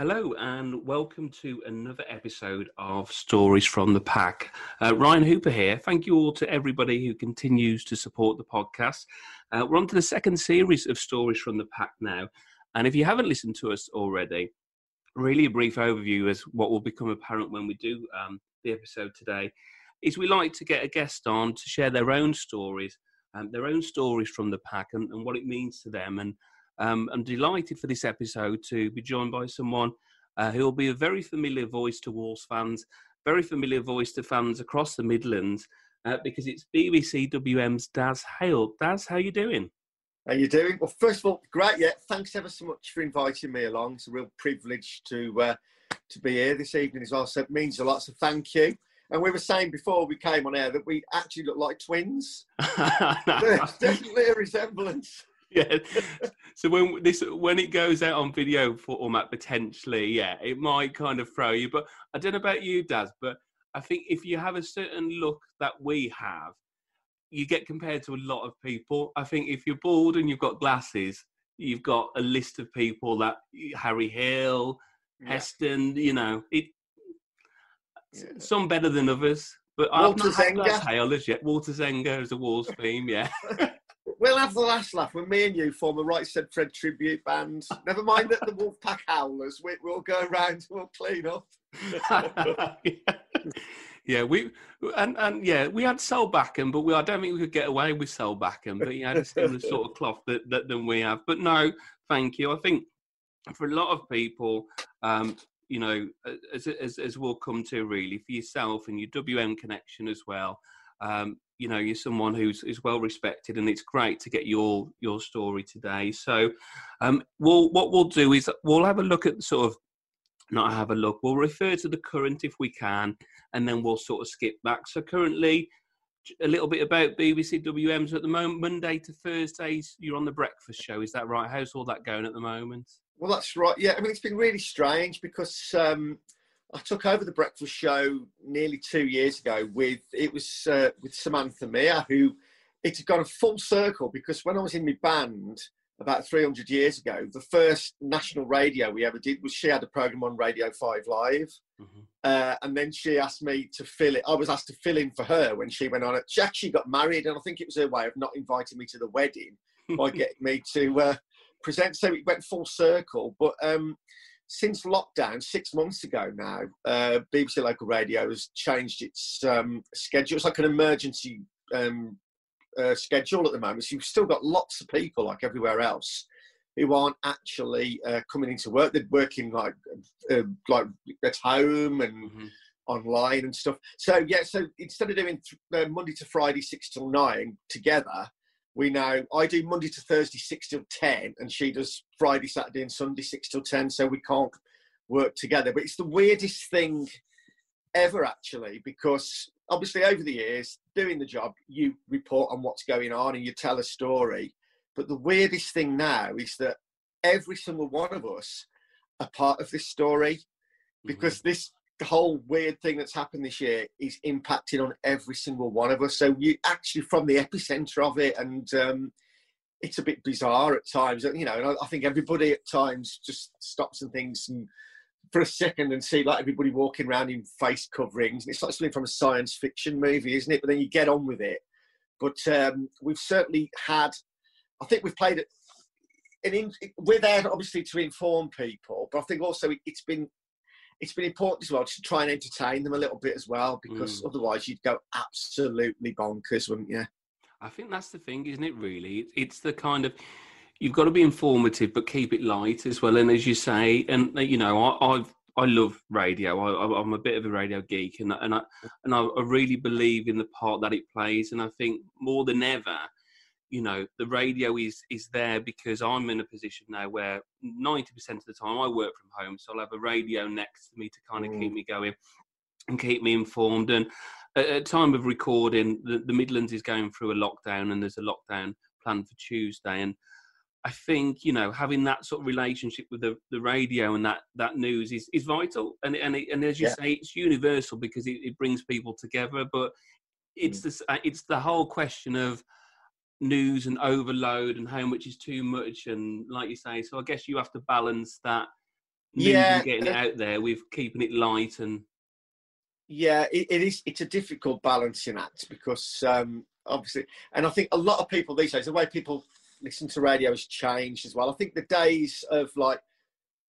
Hello, and welcome to another episode of Stories from the Pack. Uh, Ryan Hooper here. Thank you all to everybody who continues to support the podcast. Uh, we're on to the second series of Stories from the Pack now. And if you haven't listened to us already, really a brief overview as what will become apparent when we do um, the episode today is we like to get a guest on to share their own stories, um, their own stories from the pack and, and what it means to them. And um, I'm delighted for this episode to be joined by someone uh, who will be a very familiar voice to Wolves fans, very familiar voice to fans across the Midlands, uh, because it's BBC WM's Daz Hale. Daz, how you doing? How you doing? Well, first of all, great. Yeah, thanks ever so much for inviting me along. It's a real privilege to uh, to be here this evening as well. So it means a lot. So thank you. And we were saying before we came on air that we actually look like twins. There's definitely a resemblance. yeah. So when this when it goes out on video format, potentially, yeah, it might kind of throw you. But I don't know about you, Daz, but I think if you have a certain look that we have, you get compared to a lot of people. I think if you're bald and you've got glasses, you've got a list of people that Harry Hill, yeah. Heston, you know, it. Yeah. Some better than others, but Walter I've not had Hale as yet. Walter Zenga is a Wolves theme, yeah. We'll have the last laugh when me and you form a Right Said Fred tribute band. Never mind that the Wolfpack Howlers. We, will go around. We'll clean up. yeah. we and and yeah, we had Solbakken, but we I don't think we could get away with Solbakken. But he had a similar sort of cloth that, that than we have. But no, thank you. I think for a lot of people, um, you know, as, as, as we'll come to really for yourself and your WM connection as well. Um, you know you're someone who's is well respected and it's great to get your your story today. So um we'll what we'll do is we'll have a look at sort of not have a look we'll refer to the current if we can and then we'll sort of skip back. So currently a little bit about bbc wms at the moment monday to thursdays you're on the breakfast show is that right? How's all that going at the moment? Well that's right. Yeah i mean it's been really strange because um I took over the breakfast show nearly two years ago with it was uh, with Samantha Mear, who it had gone a full circle because when I was in my band about 300 years ago, the first national radio we ever did was she had a program on Radio 5 Live. Mm-hmm. Uh, and then she asked me to fill it. I was asked to fill in for her when she went on it. She actually got married, and I think it was her way of not inviting me to the wedding by getting me to uh, present. So it went full circle. But um, since lockdown, six months ago now, uh, BBC Local Radio has changed its um, schedule. It's like an emergency um, uh, schedule at the moment. So you've still got lots of people, like everywhere else, who aren't actually uh, coming into work. They're working like uh, like at home and mm-hmm. online and stuff. So yeah, so instead of doing th- uh, Monday to Friday six till nine together, we now I do Monday to Thursday six till ten, and she does Friday, Saturday, and Sunday six till ten. So we can't work together. But it's the weirdest thing ever, actually, because obviously over the years doing the job, you report on what's going on and you tell a story. But the weirdest thing now is that every single one of us are part of this story because mm-hmm. this the whole weird thing that's happened this year is impacting on every single one of us. So you actually from the epicenter of it, and um, it's a bit bizarre at times. You know, and I, I, think everybody at times just stops and thinks and for a second and see like everybody walking around in face coverings. It's like something from a science fiction movie, isn't it? But then you get on with it. but um, we've certainly had. I think we've played it. In, we're there obviously to inform people, but I think also it, has been it's been important as well to try and entertain them a little bit as well, because mm. otherwise you'd go absolutely bonkers, wouldn't you? I think that's the thing, isn't it? Really, it's the kind of you've got to be informative, but keep it light as well. And as you say, and you know, I, I've I love radio. I, am a bit of a radio geek, and and I and I really believe in the part that it plays. And I think more than ever, you know, the radio is is there because I'm in a position now where 90% of the time I work from home, so I'll have a radio next to me to kind of mm. keep me going and keep me informed. And at, at time of recording, the, the Midlands is going through a lockdown, and there's a lockdown planned for Tuesday, and I think you know having that sort of relationship with the, the radio and that that news is, is vital, and and it, and as you yeah. say, it's universal because it, it, brings people together. But it's mm. the it's the whole question of news and overload and how much is too much, and like you say, so I guess you have to balance that yeah, getting it out there with keeping it light and yeah, it, it is. It's a difficult balancing act because um, obviously, and I think a lot of people these days, the way people listen to radio has changed as well. I think the days of like,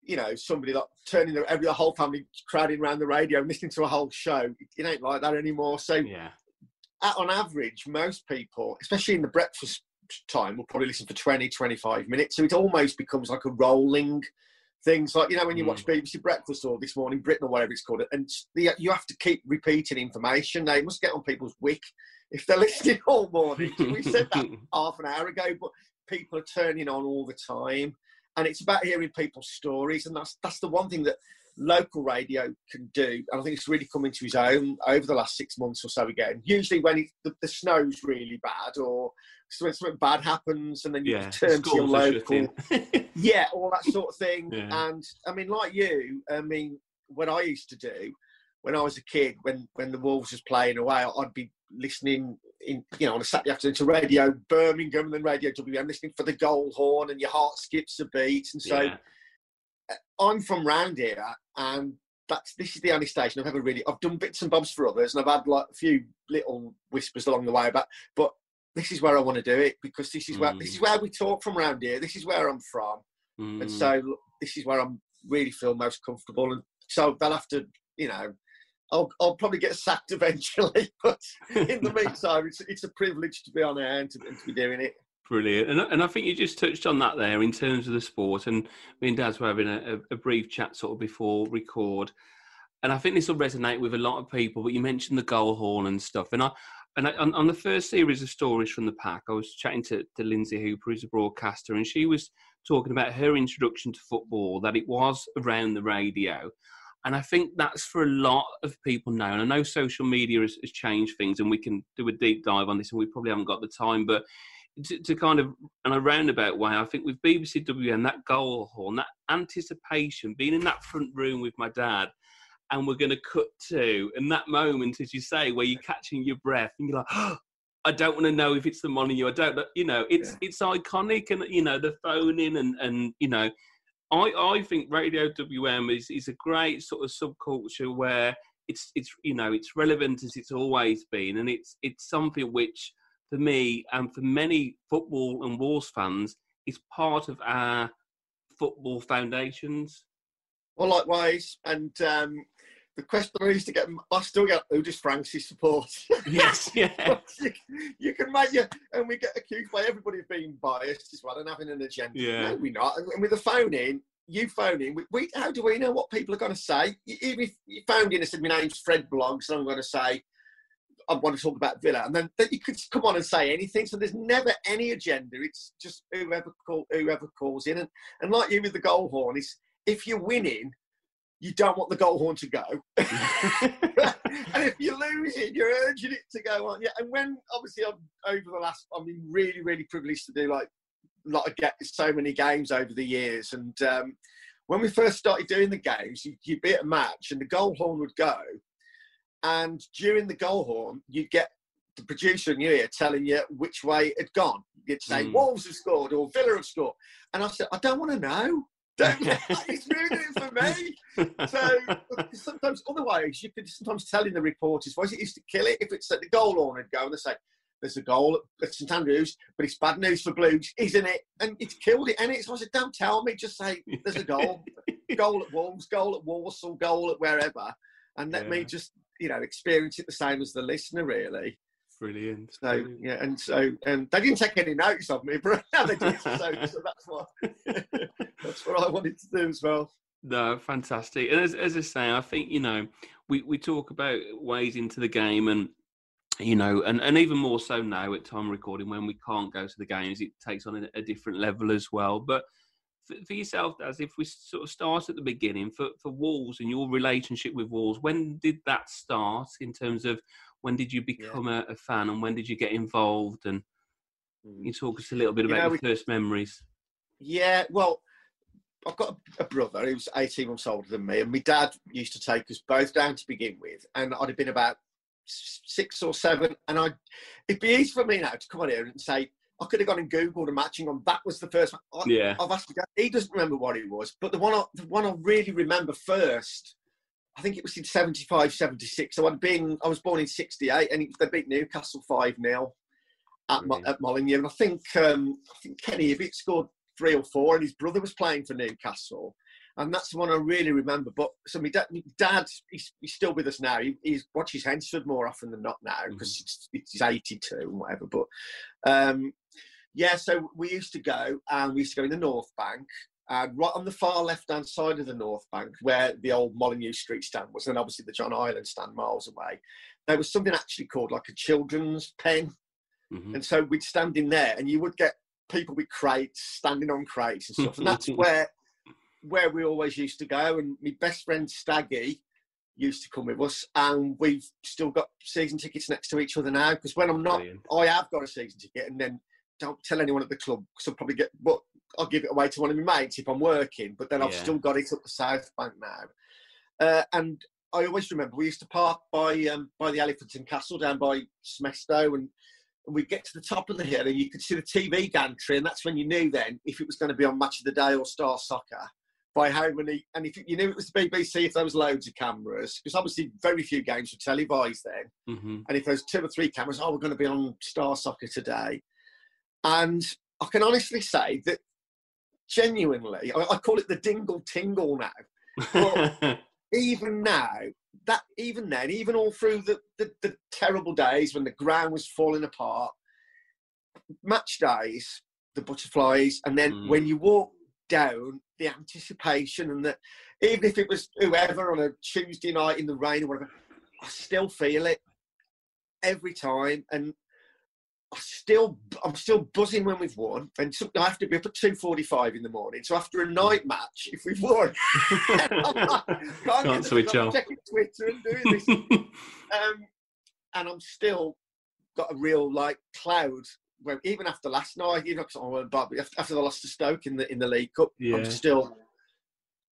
you know, somebody like turning the, every the whole family crowding around the radio and listening to a whole show, it ain't like that anymore. So, yeah. On average, most people, especially in the breakfast time, will probably listen for 20, 25 minutes. So it almost becomes like a rolling things like you know when you watch hmm. BBC Breakfast or This Morning Britain or whatever it's called, and the, you have to keep repeating information. They must get on people's wick if they're listening all morning. we said that half an hour ago, but people are turning on all the time, and it's about hearing people's stories, and that's that's the one thing that local radio can do. And I think it's really come into his own over the last six months or so again. Usually when it, the, the, snow's really bad or when something bad happens and then you yeah, turn to your local. yeah, all that sort of thing. Yeah. And I mean, like you, I mean, what I used to do when I was a kid, when, when the Wolves was playing away, I'd be listening in, you know, on a Saturday afternoon to Radio Birmingham and then Radio WM, listening for the goal horn, and your heart skips a beat. And so yeah. Uh, I'm from round here, and that's this is the only station I've ever really. I've done bits and bobs for others, and I've had like a few little whispers along the way about, but this is where I want to do it because this is where mm. this is mm. where we talk from around here. This is where I'm from, mm. and so this is where I'm really feel most comfortable. And so they'll have to, you know, I'll, I'll probably get sacked eventually, but in the meantime, it's, it's a privilege to be on air and to, and to be doing it. Brilliant. And, and I think you just touched on that there in terms of the sport. And me and Daz were having a, a brief chat sort of before record. And I think this will resonate with a lot of people. But you mentioned the goal horn and stuff. And I, and I, on, on, the first series of stories from the pack, I was chatting to, to Lindsay Hooper, who's a broadcaster, and she was talking about her introduction to football, that it was around the radio. And I think that's for a lot of people now. And I know social media has, has, changed things, and we can do a deep dive on this, and we probably haven't got the time. But to, to kind of, in a roundabout way, I think with BBC WM, that goal horn, that anticipation, being in that front room with my dad, and we're going to cut to, and that moment, as you say, where you're catching your breath, and you're like, oh, I don't want to know if it's the money I don't. You know, it's yeah. it's iconic, and you know the phoning and and you know I, I think Radio WM is, is a great sort of subculture where it's it's you know it's relevant as it's always been, and it's it's something which for me and for many football and Wolves fans is part of our football foundations. Well, likewise, and um, the question I used to get, I still get who does Francie support? Yes, yeah. you, you, can make you, and we get accused by everybody of being biased as well and having an agenda. Yeah. No, we're not. And with the phone in, you phone in, we, we, how do we know what people are going to say? Even if you phoned in and said, my name's Fred Bloggs, and I'm going to say, I want to talk about Villa, and then, then you could come on and say anything. So there's never any agenda. It's just whoever call, whoever calls in, and, and like you with the goal horn, is if you're winning, you don't want the goal horn to go. and if you lose it, you're urging it to go on. Yeah, and when obviously I'm over the last, I've been really, really privileged to do like a lot of get so many games over the years. And um, when we first started doing the games, you, you'd be at a match and the goal horn would go. And during the goal horn, you'd get the producer in your ear telling you which way it had gone. You'd say mm. Wolves have scored or Villa have scored. And I said, I don't want to know. Don't it's ruining it for me. So sometimes otherwise you could sometimes tell in the reporter's voice. It used to kill it if it's at the goal horn and go and they say, there's a goal at St Andrews, but it's bad news for Blues, isn't it? And it's killed it, and it. So I said, don't tell me, just say there's a goal, goal at Wolves, goal at Walsall, goal at wherever, and let yeah. me just you know experience it the same as the listener, really. Brilliant. So Brilliant. yeah, and so and they didn't take any notice of me, but now they did. So, so that's what that's what I wanted to do as well. No, fantastic. And as, as I say, I think you know we, we talk about ways into the game and you know, and, and even more so now at time recording when we can't go to the games, it takes on a, a different level as well. But for, yourself, as if we sort of start at the beginning for, for Wolves and your relationship with Wolves, when did that start in terms of when did you become yeah. a, a, fan and when did you get involved? And mm. you talk us a little bit about you know, your we, first memories. Yeah, well, I've got a brother who's 18 months older than me, and my dad used to take us both down to begin with. And I'd have been about six or seven, and I it'd be easy for me now to come on here and say I could have gone and googled a matching on that was the first one. I, yeah, I've asked he doesn't remember what it was, but the one I, the one I really remember first. I think it was in 75, 76. So I'd been, I was born in 68 and they beat Newcastle 5 0 at, mm-hmm. at Molineux. And I think, um, I think Kenny Hibbitt scored three or four, and his brother was playing for Newcastle. And that's the one I really remember. But so my dad, my dad he's, he's still with us now. He, he watches Hednesford more often than not now because mm-hmm. it's, it's 82 and whatever. But um, yeah, so we used to go and we used to go in the North Bank. And right on the far left hand side of the North Bank, where the old Molineux Street stand was, and obviously the John Ireland stand miles away, there was something actually called like a children's pen. Mm-hmm. And so we'd stand in there and you would get people with crates, standing on crates and stuff. and that's where where we always used to go. And my best friend Staggy used to come with us, and we've still got season tickets next to each other now. Because when I'm not, Brilliant. I have got a season ticket, and then don't tell anyone at the club because I'll probably get. But I'll give it away to one of my mates if I'm working. But then I've yeah. still got it up the South Bank now, uh, and I always remember we used to park by um, by the Elephant and Castle down by Smesto and and we'd get to the top of the hill and you could see the TV gantry, and that's when you knew then if it was going to be on Match of the Day or Star Soccer by how many. And if you knew it was the BBC, if there was loads of cameras, because obviously very few games were televised then. Mm-hmm. And if there's two or three cameras, oh, we're going to be on Star Soccer today. And I can honestly say that genuinely, I, I call it the dingle tingle now. But even now, that even then, even all through the, the, the terrible days when the ground was falling apart, match days, the butterflies, and then mm. when you walk down, the anticipation and that even if it was whoever on a Tuesday night in the rain or whatever, I still feel it every time. And I still, I'm still buzzing when we've won, and I have to be up at two forty-five in the morning. So after a night match, if we've won, can't, can't switch off. Checking Twitter and doing this, um, and I'm still got a real like cloud. Where even after last night, you know, cause after the loss to Stoke in the in the League Cup, yeah. I'm still,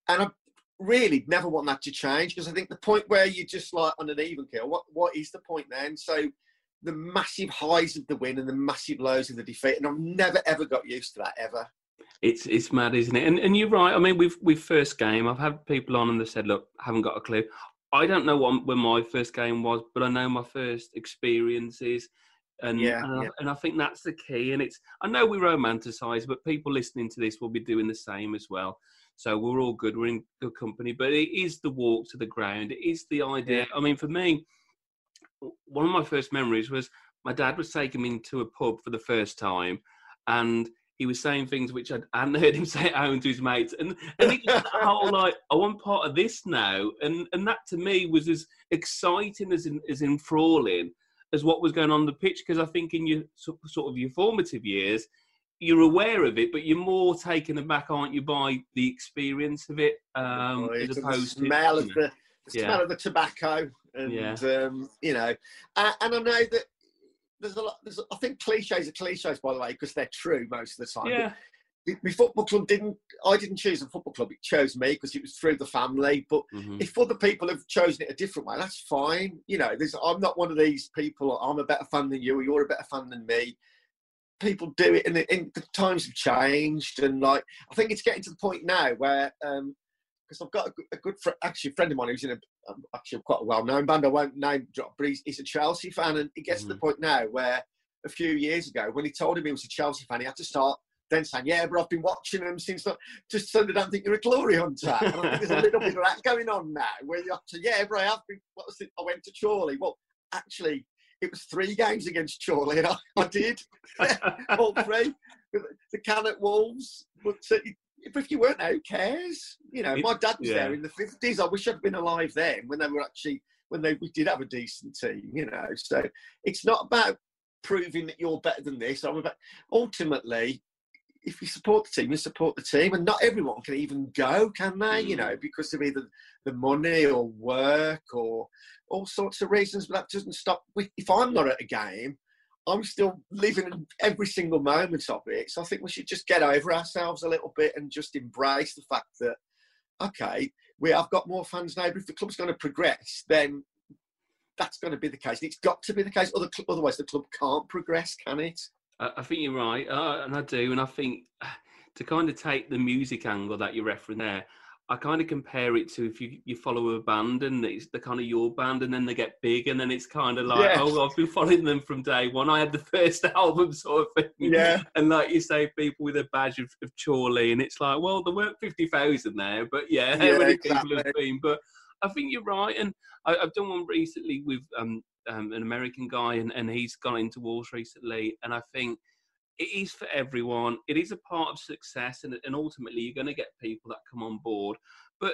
and I really never want that to change because I think the point where you're just like on an even kill, what what is the point then? So the massive highs of the win and the massive lows of the defeat, and I've never ever got used to that ever. It's it's mad, isn't it? And and you're right. I mean, we've we've first game. I've had people on and they said, "Look, I haven't got a clue." I don't know what, when my first game was, but I know my first experiences. And, yeah, and, I, yeah. and I think that's the key. And it's I know we romanticize, but people listening to this will be doing the same as well. So we're all good. We're in good company. But it is the walk to the ground. It is the idea. I mean, for me, one of my first memories was my dad was taking me to a pub for the first time, and he was saying things which I'd, I hadn't heard him say at home to his mates, and and it was that whole like I want part of this now, and and that to me was as exciting as in, as enthralling as what was going on the pitch because I think in your sort of your formative years you're aware of it, but you're more taken aback, aren't you, by the experience of it, um, as opposed the smell to, of the, the yeah. smell of the tobacco and yeah. um, you know, and, and, I know that there's a lot. There's, I think cliches are cliches, by the way, because they're true most of the time. Yeah. My football club didn't. I didn't choose a football club. It chose me because it was through the family. But mm-hmm. if other people have chosen it a different way, that's fine. You know, I'm not one of these people. I'm a better fan than you. Or you're a better fan than me people do it, and, and the times have changed. And like, I think it's getting to the point now where um, because I've got a, a good fr- actually friend of mine who's in a um, actually quite a well known band. I won't name drop, but he's, he's a Chelsea fan, and it gets mm-hmm. to the mm-hmm. point now where a few years ago when he told him he was a Chelsea fan. He had to start then saying, "Yeah, but I've been watching them since," just so they don't think you're a glory hunter. And I think there's a little bit of that going on now, where you have to, "Yeah, but I have been." What was it? I went to Chorley. Well, actually, it was three games against Chorley, and I, I did all three. The Cannock Wolves, but if you weren't, there, who cares? You know, my dad was yeah. there in the fifties. I wish I'd been alive then when they were actually when they we did have a decent team. You know, so it's not about proving that you're better than this. I'm about ultimately. If you support the team, you support the team, and not everyone can even go, can they? Mm. You know, because of either the money or work or all sorts of reasons. But that doesn't stop. If I'm not at a game, I'm still living every single moment of it. So I think we should just get over ourselves a little bit and just embrace the fact that, okay, we have got more fans now. But if the club's going to progress, then that's going to be the case. It's got to be the case. Otherwise, the club can't progress, can it? I think you're right, uh, and I do. And I think to kind of take the music angle that you referenced there, I kind of compare it to if you, you follow a band and it's the kind of your band and then they get big and then it's kind of like, yes. oh, I've been following them from day one. I had the first album sort of thing. Yeah. And like you say, people with a badge of, of Chorley and it's like, well, there weren't 50,000 there, but yeah, yeah how many exactly. people have been? But I think you're right. And I, have done one recently with um, um, an American guy and, and he's gone into Wolves recently. And I think it is for everyone. It is a part of success, and, and ultimately, you're going to get people that come on board. But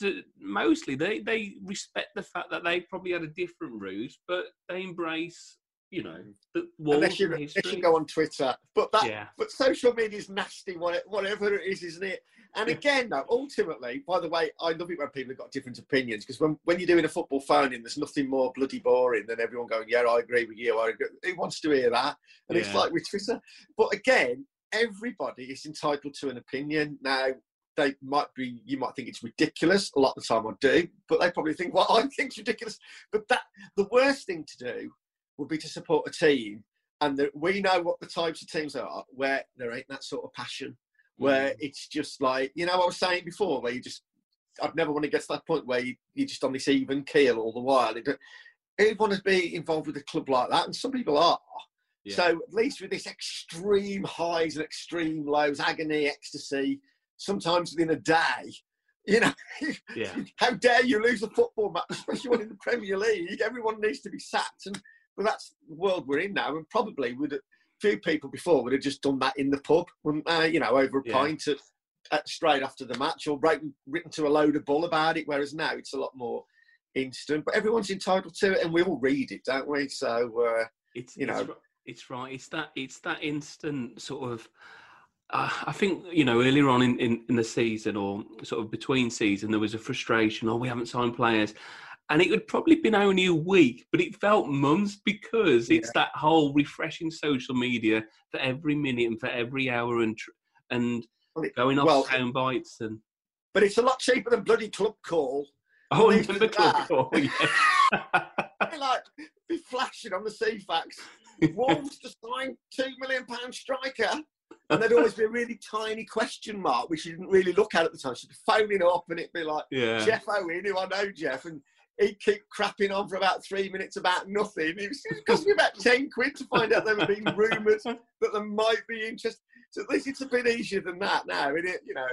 to, mostly, they, they respect the fact that they probably had a different route, but they embrace you know, the unless you, unless you go on Twitter. But that, yeah. but social media is nasty, whatever it is, isn't it? And again, though, ultimately, by the way, I love it when people have got different opinions because when, when you're doing a football phone in, there's nothing more bloody boring than everyone going, "Yeah, I agree with you." I agree. Who wants to hear that? And yeah. it's like with Twitter. But again, everybody is entitled to an opinion. Now, they might be, you might think it's ridiculous. A lot of the time, I do, but they probably think, "Well, I think it's ridiculous." But that the worst thing to do would be to support a team, and the, we know what the types of teams are where there ain't that sort of passion where mm. it's just like you know I was saying before, where you just I'd never want to get to that point where you, you're just on this even keel all the while. Who'd want to be involved with a club like that? And some people are. Yeah. So at least with this extreme highs and extreme lows, agony, ecstasy, sometimes within a day, you know, yeah. how dare you lose a football match, especially one in the Premier League? Everyone needs to be sacked, and but that's the world we're in now, and probably would few people before would have just done that in the pub, uh, you know, over a yeah. pint at, at, straight after the match, or written, written to a load of bull about it. Whereas now it's a lot more instant. But everyone's entitled to it, and we all read it, don't we? So uh, it's you know, it's, it's, right. It's that it's that instant sort of. Uh, I think you know earlier on in, in, in the season or sort of between season there was a frustration. Oh, we haven't signed players, and it would probably been only a week, but it felt months because it's that whole refreshing social media for every minute and for every hour and and going off well, sound bites and. But it's a lot cheaper than bloody club call. Oh, and the club call, yeah. like be flashing on the Ceefax. Wolves to sign two million pound striker. And there'd always be a really tiny question mark, which you didn't really look at at the time. She'd be phoning up and it'd be like, yeah. Jeff Owen, who I know Jeff, and he'd keep crapping on for about three minutes about nothing. It, was, cost me about 10 quid to find out there were being rumours that there might be interest. So at least it's a bit easier than that now, isn't it? You know.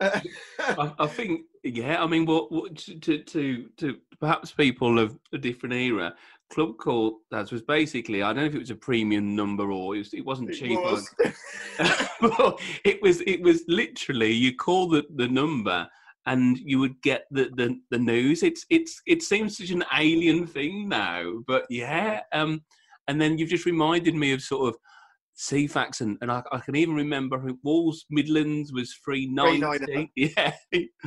I, I, think, yeah. I mean, what, what to, to to perhaps people of a different era, Club Call that was basically I don't know if it was a premium number or it, was, it wasn't cheap. It was. it was it was literally you call the the number and you would get the, the, the news. It's it's it seems such an alien thing now, but yeah. Um, and then you've just reminded me of sort of Ceefax, and, and I, I can even remember Walls Midlands was free three ninety. Yeah,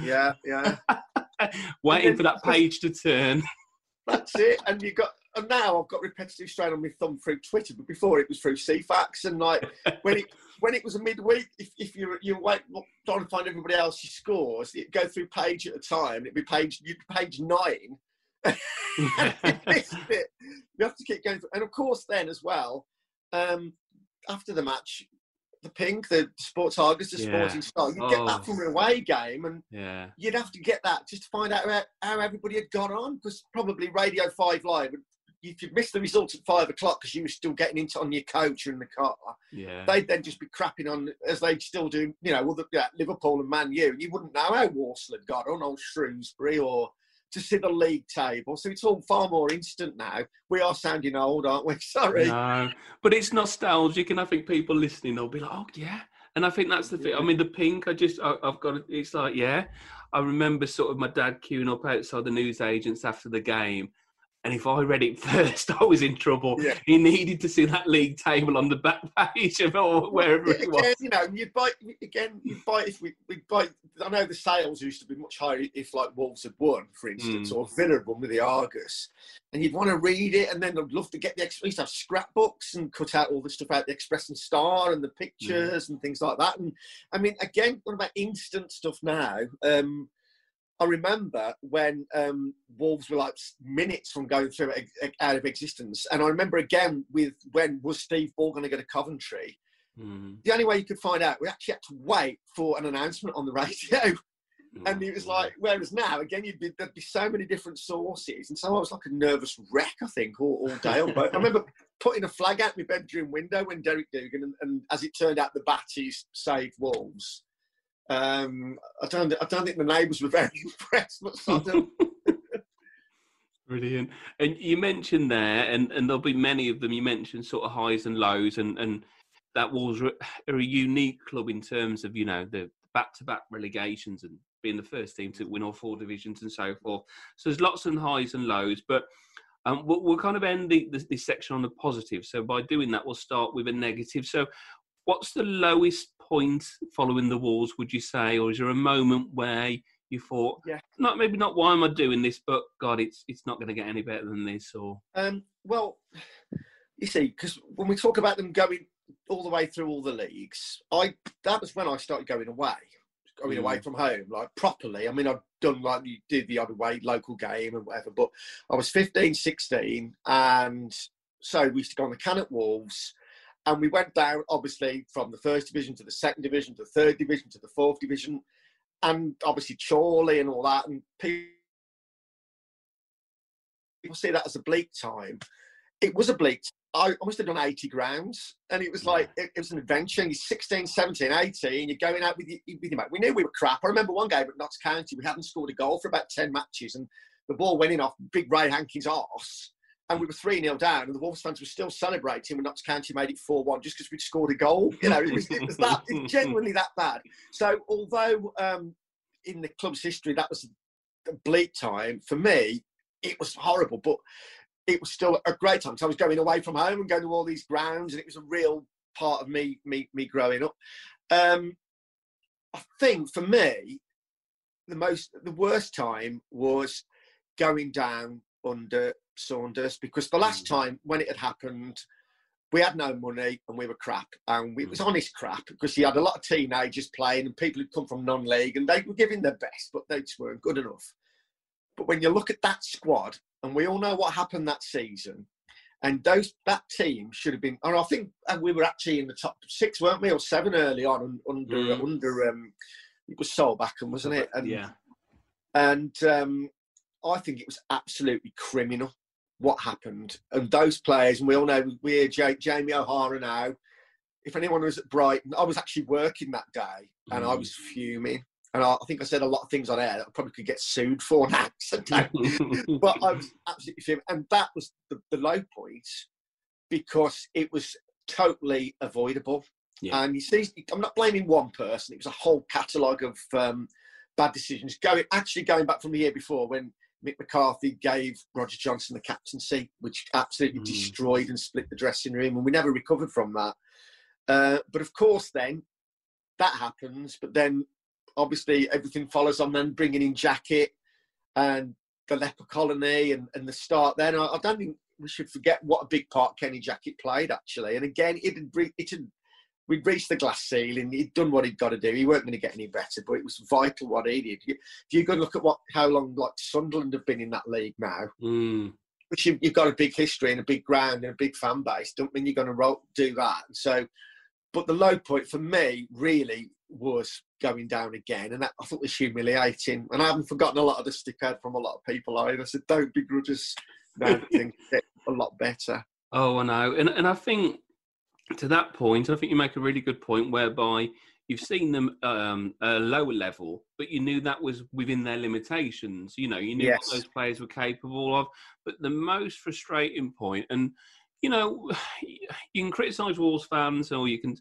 yeah, yeah. Waiting for that page to turn. That's it, and you got and now I've got repetitive strain on my thumb through Twitter, but before it was through Ceefax, and like when it when it was a midweek, if, if you you wait trying to find everybody else's scores, it'd go through page at a time. It'd be page you'd page nine. you it. You have to keep going, through. and of course, then as well, um, after the match, the pink, the Sports Argus, the yeah. Sporting Star. You'd oh. get that oh. from an away game, and yeah. you'd have to get that just to find out how, how everybody had gone on, because probably Radio Five Live would if you'd missed the result at five o'clock because you were still getting into on your coach or in the car, Yeah. they'd then just be crapping on as they still do, you know, well, yeah, Liverpool and Man U. And you wouldn't know how Walsall had got on, or Shrewsbury, or to see the league table. So it's all far more instant now. We are sounding old, aren't we? Sorry. No, but it's nostalgic, and I think people listening will be like, "Oh yeah," and I think that's the thing. I mean, the pink. I just, I, I've got. It's like, yeah. I remember sort of my dad queuing up outside the newsagents after the game, and if I read it first, I was in trouble. Yeah. He needed to see that league table on the back page of or wherever it was. Again, you know, you'd buy again. You'd buy if we we buy. I know the sales used to be much higher if like Wolves had won, for instance, Mm. or Villa had won with the Argus, and you'd want to read it, and then I'd love to get the. We used to have scrapbooks and cut out all the stuff out the Express and Star and the pictures and things like that. And I mean, again, what about instant stuff now? Um, I remember when um, Wolves were like minutes from going through out of existence, and I remember again with when was Steve Bull going to go to Coventry Mm, the only way you could find out, we actually had to wait for an announcement on the radio. And it was mm. like, whereas now, again, you'd be, there'd be so many different sources. And so I was like a nervous wreck, I think, all, all day on boat. I remember putting a flag out my bedroom window when Derek Dougan, and, and as it turned out, the Bhattis saved Wolves. Um, I, don't, I don't think the neighbours were very impressed, but Sodom. Brilliant. And you mentioned there, and, and there'll be many of them. You mentioned sort of highs and lows, and, and that Wolves are are a unique club in terms of you know the back-to-back relegations and being the first team to win all four divisions and so forth. So there's lots of highs and lows, but um, we'll, we'll kind of end the, this, this section on the positive. So by doing that, we'll start with a negative. So what's the lowest point following the Wolves? Would you say, or is there a moment where you thought, Yeah. not maybe not why am I doing this, but God, it's it's not going to get any better than this, or Um, well, you see, because when we talk about them going all the way through all the leagues, I that was when I started going away, going away Mm. from home, like properly. I mean, I've done like you did the other way, local game and whatever, but I was 15, 16, and so we used to go on the Cannock Wolves. And we went down, obviously, from the first division to the second division to the third division to the fourth division, and obviously Chorley and all that. And people see that as a bleak time. It was a bleak. I I must have done 80 grounds, and it was like it, it was an adventure. You're 16, 17, 18. You're going out with your, with your mate. We knew we were crap. I remember one game at Notts County. We hadn't scored a goal for about 10 matches, and the ball went in off Big Ray Hankin's arse, and we were 3 0 down, and the Wolves fans were still celebrating when Notts County made it 4 1 just because we'd scored a goal. You know, it was, it was that, genuinely that bad. So, although um, in the club's history that was a bleak time, for me, it was horrible, but it was still a great time. So I was going away from home and going to all these grounds, and it was a real part of me, me, me growing up. Um, I think for me, the most, the worst time was going down under Saunders because the last Mm. time when it had happened, we had no money and we were crap, and we, it was honest crap because you had a lot of teenagers playing and people who'd come from non-league and they were giving their best, but they just weren't good enough. But when you look at that squad, and we all know what happened that season, and those that team should have been. And I think and we were actually in the top six, weren't we, or seven early on under Mm. under um, it was Solbakken, wasn't it? And, yeah, and um, I think it was absolutely criminal what happened. And those players, and we all know we're J- Jamie O'Hara now. If anyone was at Brighton, I was actually working that day, and I Mm. was fuming. And I, I think I said a lot of things on air that I probably could get sued for now. But I was absolutely fuming. And that was the, the low point because it was totally avoidable. Yeah. And you see, I'm not blaming one person. It was a whole catalogue of um, bad decisions. Going actually going back from the year before when Mick McCarthy gave Roger Johnson the captaincy, which absolutely Mm. destroyed and split the dressing room, and we never recovered from that. Uh, but of course, then that happens. But then obviously everything follows on. Then bringing in Jackett and the leper colony and, and the start. Then I, I don't think we should forget what a big part Kenny Jackett played actually. And again, it had, it had we'd reached the glass ceiling. He'd done what he'd got to do. He weren't going to get any better, but it was vital what he did. If you go and look at what how long like Sunderland have been in that league now, Mm, which you, you've got a big history and a big ground and a big fan base, don't mean you're going to roll, do that. So, but the low point for me really was going down again, and that I thought was humiliating. And I haven't forgotten a lot of the stick out from a lot of people either. So don't begrudge us. No, a lot better. Oh, I know, and and I think to that point, I think you make a really good point whereby you've seen them um, a lower level, but you knew that was within their limitations. You know, you knew Yes. what those players were capable of. But the most frustrating point, and you know, you can criticise Wolves fans, or you can,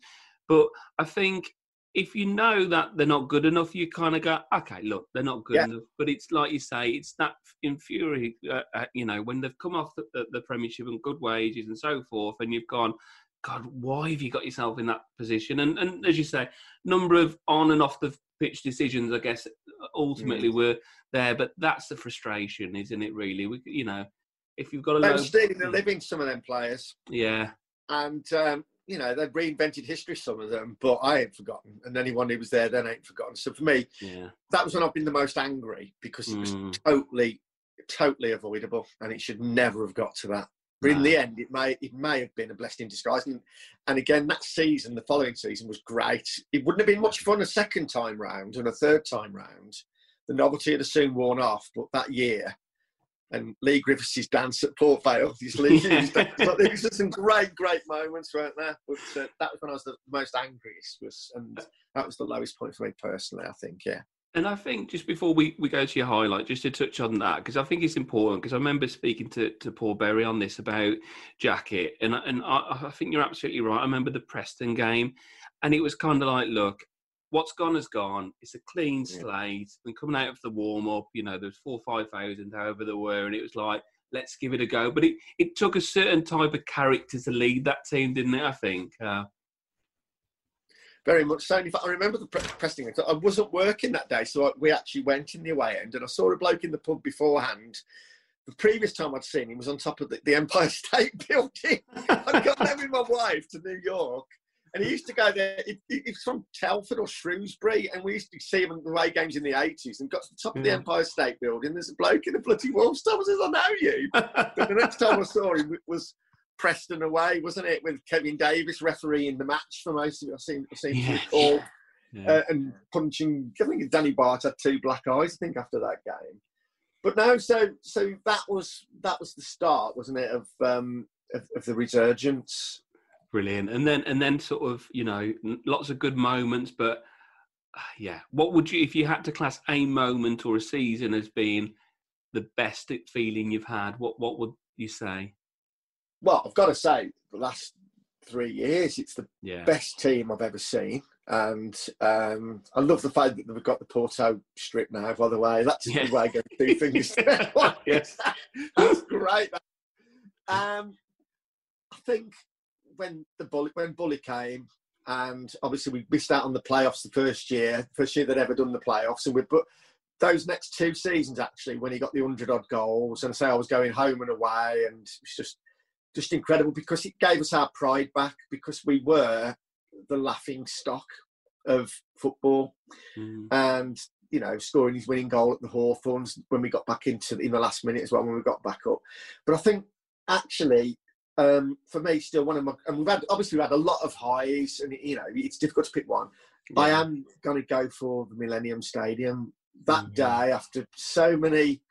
but I think if you know that they're not good enough, you kind of go, okay, look, they're not good Yeah. enough. But it's like you say, it's that infuriating, uh, uh, you know, when they've come off the, the, the Premiership and good wages and so forth, and you've gone, God, why have you got yourself in that position? And, and as you say, number of on and off the pitch decisions, I guess, ultimately Mm. were there. But that's the frustration, isn't it? Really, we, you know, if you've got a They're low, stealing the living, some of them players. yeah, And, um, you know, they've reinvented history, some of them, but I ain't forgotten. And anyone who was there then ain't forgotten. So for me, yeah, that was when I've been the most angry because it was Mm. totally, totally avoidable, and it should never have got to that. But in the end, it may it may have been a blessing in disguise. And, and again, that season, the following season, was great. It wouldn't have been much fun a second time round and a third time round. The novelty had soon worn off, but that year. And Leigh Griffiths' dance at Port Vale, his Lee Hughes dance, there was some great, great moments, weren't there? But uh, that was when I was the most angriest, was, and that was the lowest point for me personally. I think, yeah. And I think just before we, we go to your highlight, just to touch on that, because I think it's important, because I remember speaking to, to Paul Berry on this about Jackett, and, I- and I, I think you're absolutely right. I remember the Preston game, and it was kind of like, look, what's gone has gone. It's a clean slate. And coming out of the warm up, you know, there's four, 5,000, however there were, and it was like, let's give it a go. But it, it took a certain type of character to lead that team, didn't it? I think. Uh, Very much so. In fact, I remember the pre- Preston. I wasn't working that day, so I, we actually went in the away end, and I saw a bloke in the pub beforehand. The previous time I'd seen him was on top of the, the Empire State Building. I'd gone there with my wife to New York, and he used to go there. He, he- he was from Telford or Shrewsbury, and we used to see him in the away games in the eighties. And got to the top of the Empire State Building. There's a bloke in a bloody Wolves top. I says, "I know you." But the next time I saw him was Preston away, wasn't it? With Kevin Davies refereeing the match for most of it. I seem, I seem to Yeah. recall. yeah. Uh, and punching. I think Danny Batth had two black eyes. I think after that game. But no, so so that was that was the start, wasn't it, of um, of, of the resurgence. Brilliant. And then and then sort of, you know, lots of good moments, but uh, yeah, what would you if you had to class a moment or a season as being the best feeling you've had, what what would you say? Well, I've got to say, the last three years, it's the Yeah. best team I've ever seen. And um, I love the fact that we've got the Porto strip now, by the way. That's Yeah. the way I go to do things. Yes. That's great. Um, I think when the bully, when Bully came, and obviously we missed out on the playoffs the first year, first year they'd ever done the playoffs, and we but those next two seasons actually, when he got the hundred odd goals, and say I was going home and away, and it's just just incredible because it gave us our pride back because we were the laughing stock of football Mm. and you know scoring his winning goal at the Hawthorns when we got back into in the last minute as well when we got back up. But I think actually um, for me still one of my and we've had obviously we've had a lot of highs and you know it's difficult to pick one. I am going to go for the Millennium Stadium that Mhm. day after so many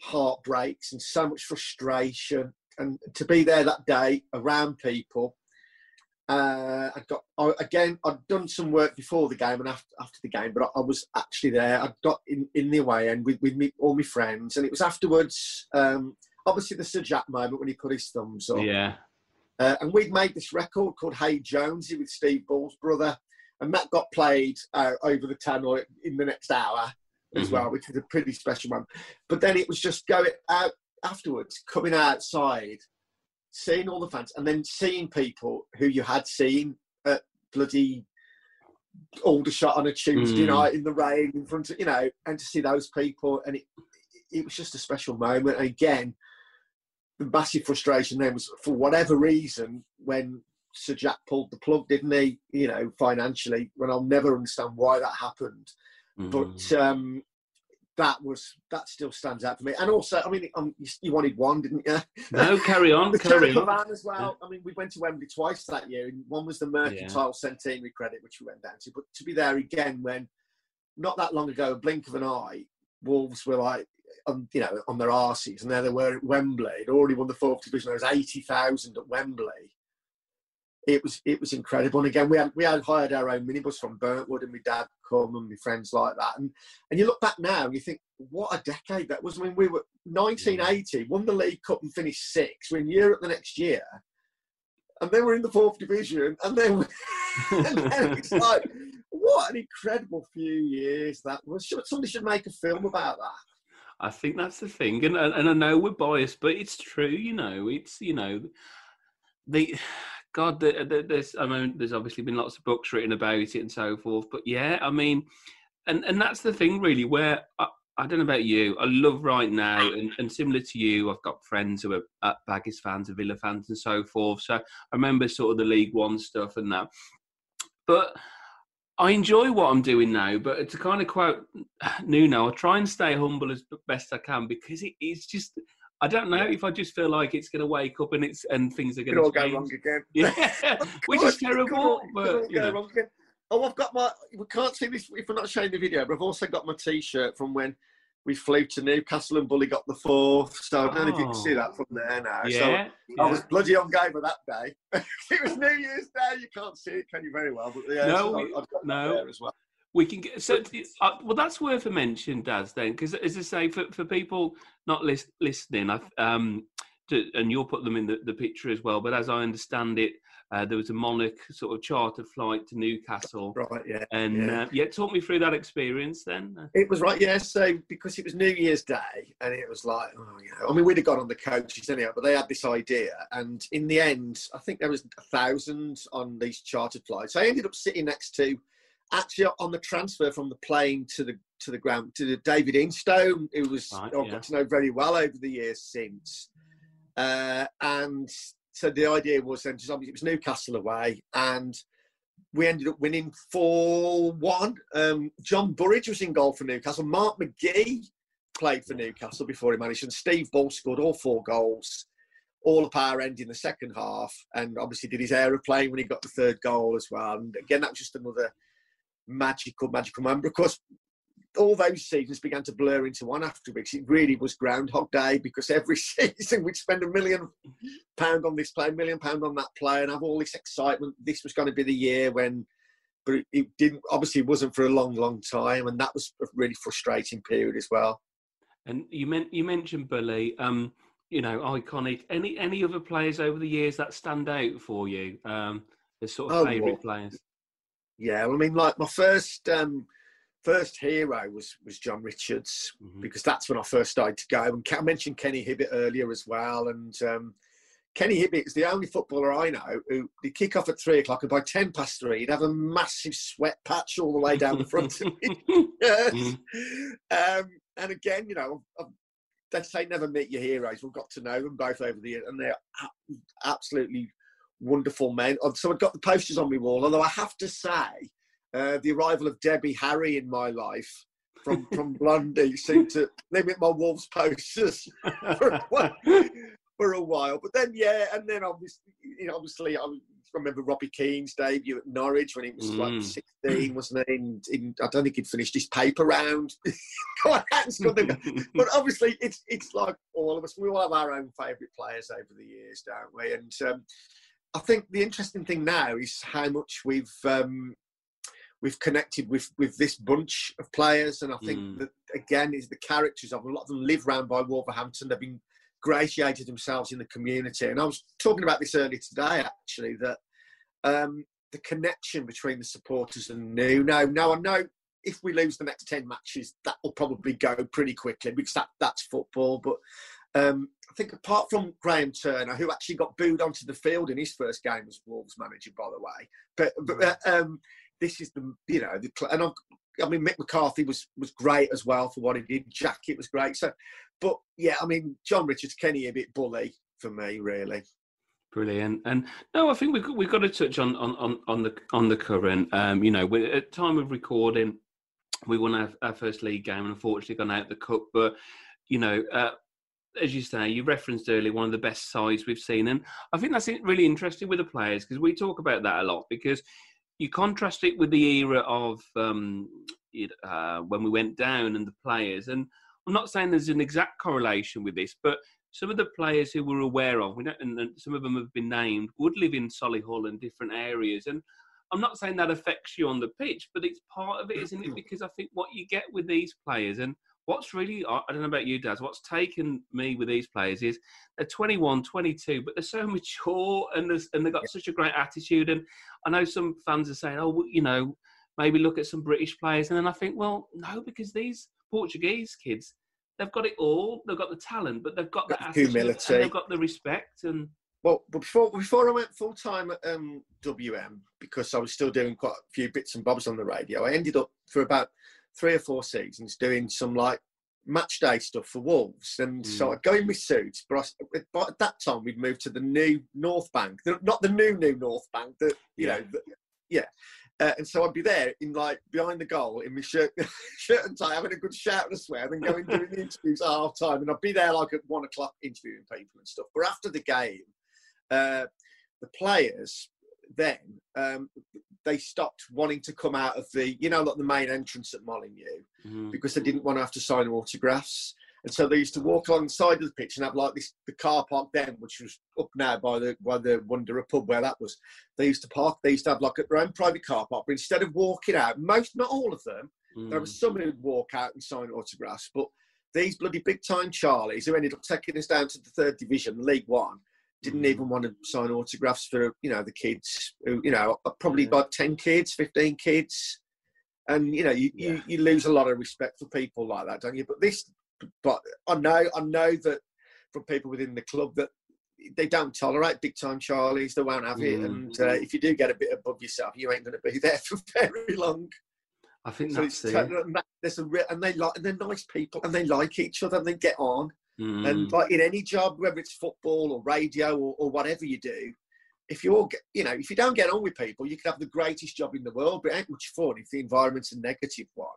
heartbreaks and so much frustration and to be there that day around people uh, I got I, again. I'd done some work before the game and after, after the game, but I, I was actually there. I got in, in the away end with, with me, all my friends, and it was afterwards. Um, obviously, the Sir Jack moment when he put his thumbs up, Yeah. uh, and we'd made this record called Hey Jonesy with Steve Bull's brother, and that got played uh, over the tunnel in the next hour as Mhm. well, which was a pretty special one. But then it was just going out afterwards, coming outside, seeing all the fans, and then seeing people who you had seen at bloody Aldershot on a Tuesday Mm. night in the rain in front of you know, and to see those people, and it it was just a special moment. And again, the massive frustration there was for whatever reason when Sir Jack pulled the plug, didn't he? You know, financially, when I'll never understand why that happened. Mm. But um, that was that still stands out for me. And also, I mean, um, you, you wanted one, didn't you? no, carry on, the carry on. van as well. I mean, we went to Wembley twice that year, and one was the Mercantile Centenary credit, which we went down to. But to be there again when not that long ago, a blink of an eye, Wolves were like on you know on their arses, and there they were at Wembley. They'd already won the fourth division. There was eighty thousand at Wembley. It was it was incredible. And again, we had we had hired our own minibus from Burntwood, and my dad come and my friends like that. And and you look back now and you think, what a decade that was. I mean, we were 1980, won the League Cup and finished sixth. We're in Europe the next year, and then we're in the fourth division, and then, and then it's like, what an incredible few years that was. Somebody should make a film about that. I think that's the thing, and and I know we're biased, but it's true. You know, it's you know, the God, the, the, there's I mean, there's obviously been lots of books written about it and so forth, but yeah, I mean, and and that's the thing really, where I, I don't know about you, I love right now, and, and similar to you, I've got friends who are uh, at Baggies fans, and Villa fans, and so forth. So I remember sort of the League One stuff and that, but I enjoy what I'm doing now, but to kind of quote Nuno, I try and stay humble as best I can because it is just. I don't know if I just feel like it's going to wake up and it's and things are going to go wrong again. Yeah, which is terrible. but you know. Oh, I've got my. We can't see this if we're not showing the video, but I've also got my T-shirt from when we flew to Newcastle and Bully got the fourth. So I don't know if you can see that from oh. there now. Yeah, so yeah. I was bloody on game that day. it was New Year's Day. You can't see it, can you? Very well, but yeah, no, so I've got no. there as well. We can get so. Uh, well, that's worth a mention, Daz. Then, because as I say, for, for people not lis- listening, I, um, to, and you'll put them in the, the picture as well. But as I understand it, uh, there was a Monarch sort of charter flight to Newcastle. Right, yeah. And yeah. Uh, yeah, talk me through that experience then. It was right, yeah. So because it was New Year's Day, and it was like, oh, yeah. I mean, we'd have gone on the coaches anyhow, but they had this idea, and in the end, I think there was a thousand on these chartered flights. I ended up sitting next to, actually, on the transfer from the plane to the to the ground to the David Instone, who was Right, I've yeah. got to know very well over the years since, uh, and so the idea was then just obviously it was Newcastle away, and we ended up winning 4 1. Um, John Burridge was in goal for Newcastle. Mark McGhee played for Newcastle before he managed, and Steve Bull scored all four goals, all up our end in the second half, and obviously did his aeroplane when he got the third goal as well. And again, that was just another magical, magical moment. Because all those seasons began to blur into one after because it really was Groundhog Day because every season we'd spend a million pound on this player, a million pound on that player, and have all this excitement. This was going to be the year when, but it, it didn't. Obviously, it wasn't for a long, long time, and that was a really frustrating period as well. And you meant you mentioned Bully. Um, you know, iconic. Any any other players over the years that stand out for you? Um, as sort of Oh, favourite well, players. Yeah, I mean, like my first um, first hero was was John Richards Mhm. because that's when I first started to go. And I mentioned Kenny Hibbitt earlier as well, and um, Kenny Hibbitt is the only footballer I know who he'd kick off at three o'clock, and by ten past three, he'd have a massive sweat patch all the way down the front of his shirt. um, and again, you know, I've, they say never meet your heroes. We've got to know them both over the years, and they're absolutely wonderful men. Uh, So I've got the posters on my wall, although I have to say, uh, the arrival of Debbie Harry in my life from, from Blondie seemed to limit my Wolves posters for, a while- for a while. But then, yeah, and then obviously, you know, obviously I remember Robbie Keane's debut at Norwich when he was like Mm. 16, wasn't he? In, in, I don't think he'd finished his paper round. Go on, and scored the- but obviously, it's it's like all of us. We all have our own favourite players over the years, don't we? And um, I think the interesting thing now is how much we've um, we've connected with with this bunch of players, and I think Mm. that again is the characters of them. a lot of them live round by Wolverhampton. They've been gratiated themselves in the community, and I was talking about this earlier today actually that um, the connection between the supporters and new. Now, now I know if we lose the next 10 matches, that will probably go pretty quickly because that, that's football. But um, I think apart from Graham Turner, who actually got booed onto the field in his first game as Wolves manager, by the way, but, but uh, um, this is the, you know, the, and I'm, I mean, Mick McCarthy was was great as well for what he did. Jackett was great. So, but yeah, I mean, John Richards, Kenny Hibbitt bully for me, really. Brilliant. And no, I think we've got, we've got to touch on on on, on the on the current. Um, you know, we at time of recording, we won our, our first league game and unfortunately gone out the cup. But you know, uh, as you say, you referenced earlier one of the best sides we've seen, and I think that's really interesting with the players because we talk about that a lot because you contrast it with the era of um, it, uh, when we went down and the players and. I'm not saying there's an exact correlation with this, but some of the players who we're aware of, we know, and some of them have been named, would live in Solihull and different areas. And I'm not saying that affects you on the pitch, but it's part of it, isn't it? Because I think what you get with these players, and what's really, I don't know about you, Daz, what's taken me with these players is they're 21, 22, but they're so mature and, and they've got such a great attitude. And I know some fans are saying, oh, you know, maybe look at some British players. And then I think, well, no, because these Portuguese kids, they've got it all. They've got the talent, but they've got, got the humility. they've got the respect. And well, before before I went full time at um, WM, because I was still doing quite a few bits and bobs on the radio, I ended up for about three or four seasons doing some like match day stuff for Wolves. And mm. so I'd go in with suits, but, I, but at that time we'd moved to the new North Bank, the, not the new new North Bank, that, you yeah. know, the, yeah. Uh, and so I'd be there in like behind the goal in my shirt, shirt and tie, having a good shout and a swear, and going doing the interviews at half time. And I'd be there like at one o'clock interviewing people and stuff. But after the game, uh, the players then um, they stopped wanting to come out of the you know like the main entrance at Molineux mm-hmm. because they didn't want to have to sign autographs. And so they used to walk along the side of the pitch and have like this the car park then, which was up now by the by the Wanderer pub where that was. They used to park. They used to have like their own private car park, but instead of walking out, most not all of them, mm. there were some who'd walk out and sign autographs. But these bloody big time Charlies who ended up taking us down to the third division, League One, didn't even want to sign autographs for you know the kids who you know probably yeah. about 10 kids 15 kids and you know you, yeah. you, you lose a lot of respect for people like that don't you but this but i know i know that from people within the club that they don't tolerate big time charlies they won't have it mm. and uh, if you do get a bit above yourself you ain't going to be there for very long I think so that's it. There's a and they like and they're nice people and they like each other and they get on. Mm. And like in any job, whether it's football or radio or, or whatever you do, if you're, you know, if you don't get on with people, you can have the greatest job in the world, but it ain't much fun if the environment's a negative one.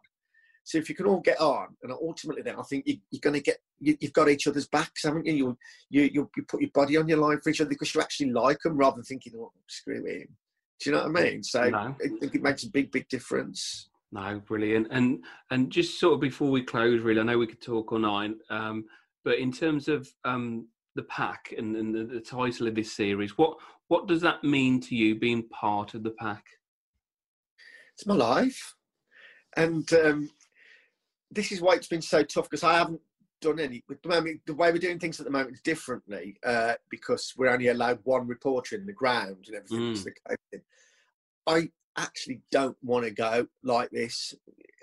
So if you can all get on, and ultimately, then I think you, are going to get you, have got each other's backs, haven't you? You, you you you put your body on your line for each other because you actually like them, rather than thinking, "Oh, screw him." Do you know what I mean? So no. I think it makes a big, big difference. No, brilliant. And and just sort of before we close, really, I know we could talk all night. Um, but in terms of um, the pack and, and the, the, title of this series, what what does that mean to you being part of the pack? It's my life, and um, this is why it's been so tough because I haven't done any. At the moment, the way we're doing things at the moment is differently uh, because we're only allowed one reporter in the ground and everything. Mm. I actually don't want to go like this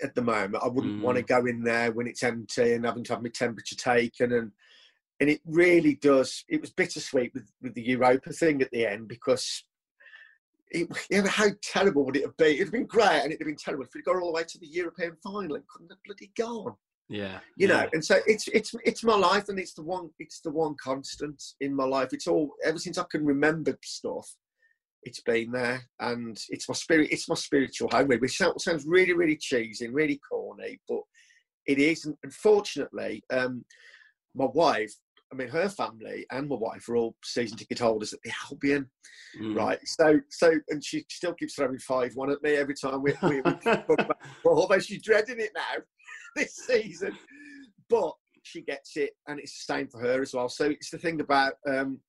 at the moment. I wouldn't mm. want to go in there when it's empty and having to have my temperature taken and and it really does. It was bittersweet with, with the Europa thing at the end because it, you know, how terrible would it have been? It'd have been great and it'd have been terrible if we got all the way to the European final and couldn't have bloody gone. Yeah, you yeah. know, and so it's it's it's my life, and it's the one it's the one constant in my life. It's all ever since I can remember stuff it's been there and it's my spirit it's my spiritual home which sounds really really cheesy and really corny but it is and unfortunately um, my wife I mean, her family and my wife are all season ticket holders at the Albion, mm. right? So, so, and she still keeps throwing five one at me every time we, we, we although she's dreading it now this season. But she gets it, and it's the same for her as well. So it's the thing about um,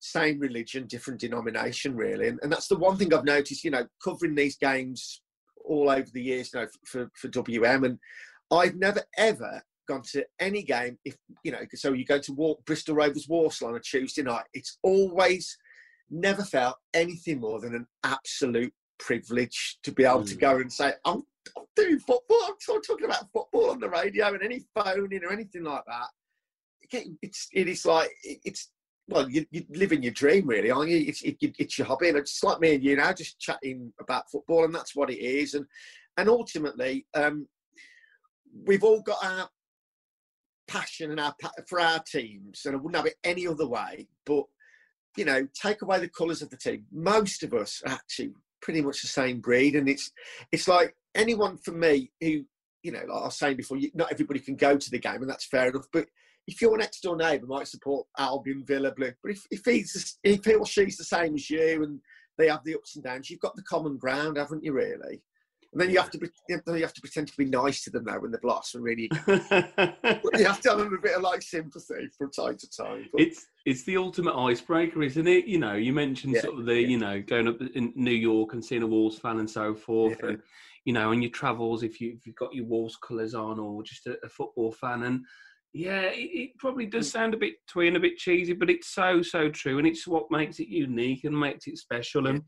same religion, different denomination, really. And, and that's the one thing I've noticed, you know, covering these games all over the years, you know, for, for WM. And I've never, ever gone to any game if, you know, so you go to walk Bristol Rovers Walsall on a Tuesday night. It's always never felt anything more than an absolute privilege to be able mm. to go and say, I'm, I'm doing football. I'm, I'm talking about football on the radio and any phoning or anything like that. It's, it is like, it's, well, you, live in your dream, really, aren't you? It's, it, it's your hobby, and it's like me and you now, just chatting about football, and that's what it is. And and ultimately, um, we've all got our passion and our for our teams, and I wouldn't have it any other way. But you know, take away the colours of the team. Most of us are actually pretty much the same breed, and it's it's like anyone for me who you know, like I was saying before, not everybody can go to the game, and that's fair enough. But if your next door neighbour might support Albion, Villa, Blue, but if, if he's if he or she's the same as you and they have the ups and downs, you've got the common ground, haven't you? Really. And then you have to be, you have to pretend to be nice to them now when they've lost, and really you have to have a bit of like sympathy from time to time. But... It's it's the ultimate icebreaker, isn't it? You know, you mentioned yeah, sort of the yeah. you know going up in New York and seeing a Wolves fan and so forth, yeah. and you know on your travels if you if you've got your Wolves colours on or just a, a football fan and. Yeah, it, it, probably does mm. sound a bit twin, a bit cheesy, but it's so so true, and it's what makes it unique and makes it special. And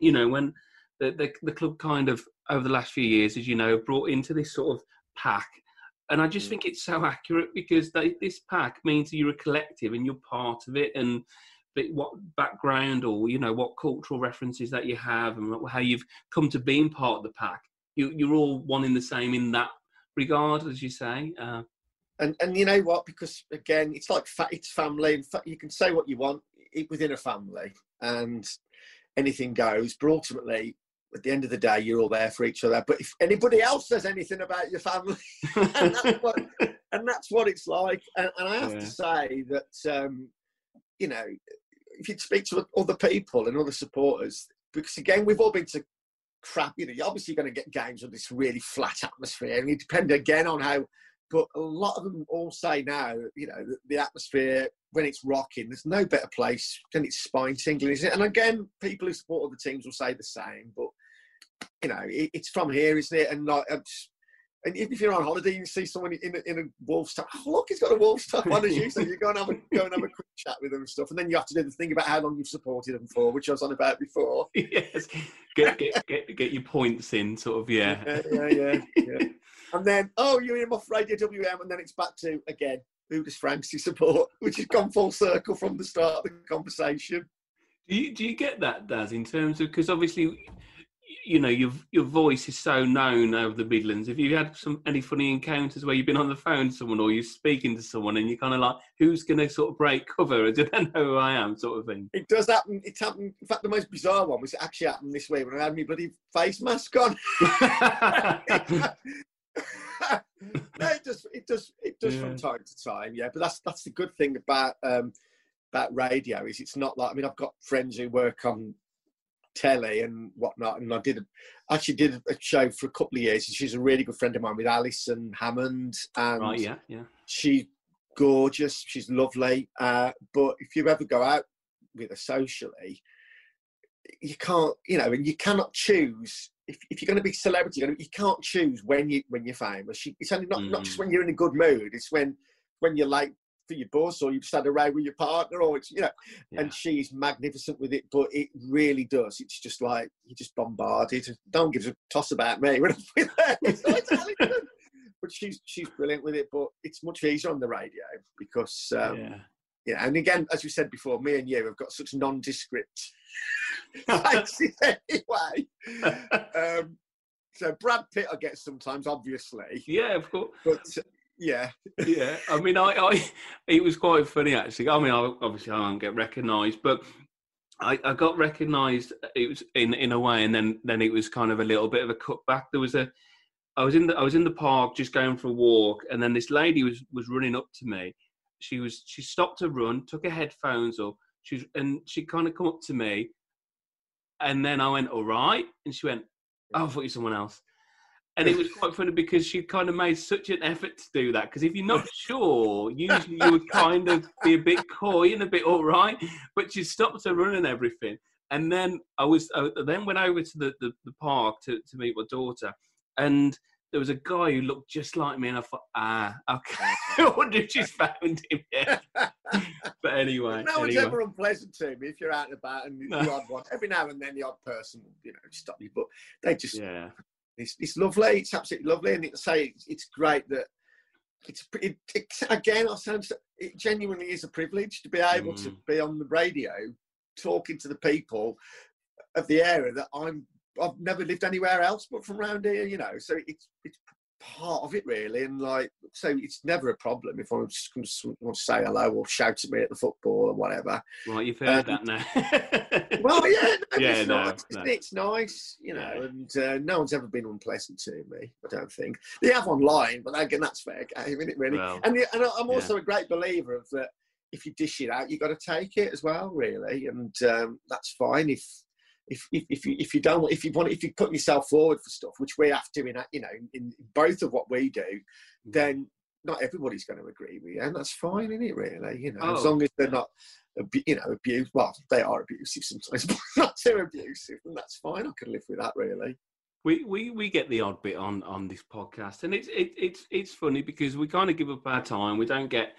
you know, when the, the, the club kind of over the last few years, as you know, brought into this sort of pack. And I just mm. think it's so accurate because they, this pack means you're a collective and you're part of it, and but what background or you know what cultural references that you have and how you've come to being part of the pack. You, you're all one in the same in that regard, as you say. Uh, and and you know what? Because again, it's like it's family. In fact, you can say what you want within a family, and anything goes. But ultimately, at the end of the day, you're all there for each other. But if anybody else says anything about your family, and, that's what, and, that's what, it's like. And, and I have yeah. to say that, um, you know, if you speak to other people and other supporters, because again, we've all been to crap, you know, you're obviously going to get games with this really flat atmosphere. And it depends again on how, but a lot of them all say now, you know, the, atmosphere when it's rocking, there's no better place than it's spine tingling, is it? And again, people who support other teams will say the same, but you know, it, it's from here, isn't it? And like, just, and if you're on holiday, and you see someone in a, in a Wolves top. Oh, look, he's got a wolf's top on as you. So you go and have a go and have a quick chat with them and stuff, and then you have to do the thing about how long you've supported them for, which I was on about before. yes, get get get, get your points in, sort of, yeah, yeah, yeah, yeah. yeah. and then oh, you're in off Radio WM, and then it's back to again. Who does Franksy support? Which has gone full circle from the start of the conversation. Do you, do you get that, Daz, in terms of because obviously you know your your voice is so known over the Midlands. Have you had some any funny encounters where you've been on the phone to someone or you're speaking to someone and you're kind of like, who's going to sort of break cover? Do they know who I am, sort of thing? It does happen. It's happened. In fact, the most bizarre one was actually happened this way when I had my bloody face mask on. no, it does. It does. It does yeah. from time to time. Yeah, but that's that's the good thing about um, about radio is it's not like I mean I've got friends who work on telly and whatnot. And I did a, actually did a show for a couple of years. She's a really good friend of mine with Alison Hammond, and right, yeah, yeah. She's gorgeous. She's lovely. Uh, but if you ever go out with her socially, you can't, you know, and you cannot choose. If, if you're going to be celebrity, you can't choose when you when you're famous. It's only not, mm. not just mm. when you're in a good mood. It's when when you're like for your boss or you've just had a row with your partner or it's you know yeah. and she's magnificent with it but it really does. It's just like you're just bombarded. Don't give a toss about me when I'm with but she's she's brilliant with it but it's much easier on the radio because um, yeah. yeah and again as we said before me and you have got such nondescript anyway um, so Brad Pitt I get sometimes obviously. Yeah of course. But yeah, yeah. I mean, I, I, it was quite funny actually. I mean, I, obviously I don't get recognised, but I, I got recognised. It was in in a way, and then then it was kind of a little bit of a cutback. There was a, I was in the I was in the park just going for a walk, and then this lady was was running up to me. She was she stopped to run, took her headphones off. She and she kind of come up to me, and then I went all right, and she went, oh, I thought you someone else and it was quite funny because she kind of made such an effort to do that. Because if you're not sure, usually you would kind of be a bit coy and a bit all right. But she stopped her running everything, and then I was I then went over to the, the, the park to, to meet my daughter, and there was a guy who looked just like me, and I thought, ah, okay. I wonder if she's found him yet. but anyway, no one's anyway. ever unpleasant to me if you're out and about, and the odd one. Every now and then, the odd person, you know, stop you, but they just yeah. It's, it's lovely. It's absolutely lovely, and it's say it's, it's great that it's it, it, again. I sound it genuinely is a privilege to be able mm. to be on the radio talking to the people of the area that I'm. I've never lived anywhere else but from around here, you know. So it's it's part of it really, and like so, it's never a problem if I just want to say hello or shout at me at the football or whatever. Well, you've heard um, that now. well, yeah, no, yeah, it's, no, nice. No. it's nice, you know, yeah. and uh, no one's ever been unpleasant to me. I don't think they have online, but again, that's fair game, isn't it? Really, well, and, and I'm also yeah. a great believer of that. If you dish it out, you've got to take it as well, really, and um, that's fine. If if, if, if you if you don't if you want if you put yourself forward for stuff, which we have to in you know in both of what we do, mm. then not everybody's going to agree with you, and that's fine, isn't it? Really, you know, oh. as long as they're not, you know, abuse. Well, they are abusive sometimes, but not too abusive, and that's fine. I can live with that, really. We, we, we get the odd bit on, on this podcast, and it's it, it's it's funny because we kind of give up our time. We don't get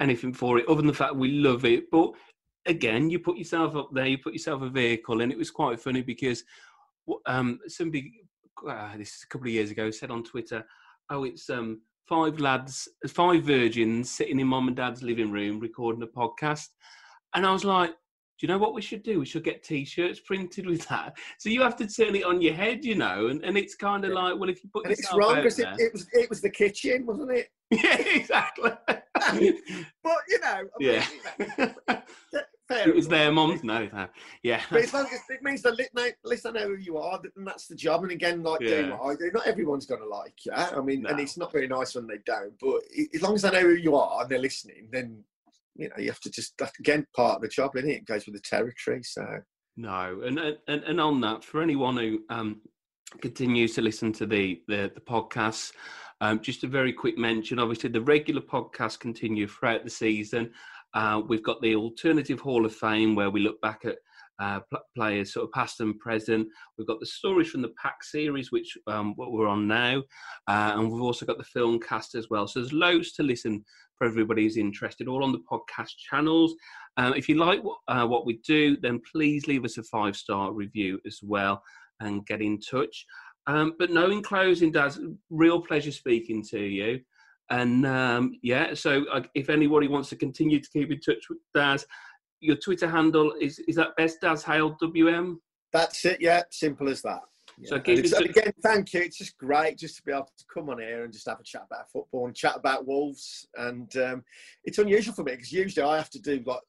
anything for it other than the fact we love it. But again, you put yourself up there, you put yourself a vehicle, and it was quite funny because um, somebody uh, this is a couple of years ago said on Twitter, "Oh, it's um, five lads, five virgins sitting in mom and dad's living room recording a podcast," and I was like. Do you know what we should do? We should get T-shirts printed with that. So you have to turn it on your head, you know, and, and it's kind of like, well, if you put and it's wrong because it, it, was it was the kitchen, wasn't it? yeah, exactly. but you know, I mean, yeah. You know, Fair it was their mom's no, no, yeah. But as long as it means that at least I know who you are, and that's the job. And again, like yeah. doing what I do, not everyone's going to like you. I mean, no. and it's not very nice when they don't. But as long as I know who you are and they're listening, then you know you have to just that's again part of the job, isn't it? It goes with the territory. So no, and and and on that, for anyone who um, continues to listen to the the, the podcasts. Um, just a very quick mention. Obviously, the regular podcasts continue throughout the season. Uh, we've got the Alternative Hall of Fame where we look back at uh, players sort of past and present. We've got the stories from the Pack series, which um, what we're on now, uh, and we've also got the film cast as well. So there's loads to listen for everybody who's interested, all on the podcast channels. Um, if you like what, uh, what we do, then please leave us a five star review as well and get in touch. Um, but no, in closing, Daz, real pleasure speaking to you. And um, yeah, so uh, if anybody wants to continue to keep in touch with Daz, your Twitter handle is is that best Daz Hale WM? That's it. Yeah, simple as that. So again, thank you. It's just great just to be able to come on here and just have a chat about football and chat about Wolves. And um, it's unusual for me because usually I have to do like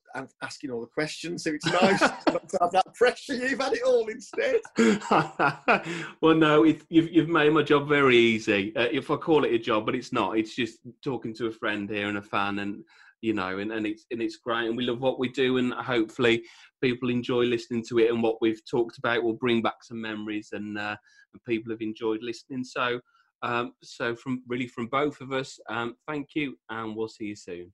asking all the questions. So it's nice not to have that pressure. You've had it all instead. well, no, it, you've you've made my job very easy. Uh, if I call it a job, but it's not. It's just talking to a friend here and a fan and you know, and, and it's and it's great, and we love what we do, and hopefully people enjoy listening to it, and what we've talked about will bring back some memories, and uh, and people have enjoyed listening. So, um, so from really from both of us, um, thank you, and we'll see you soon.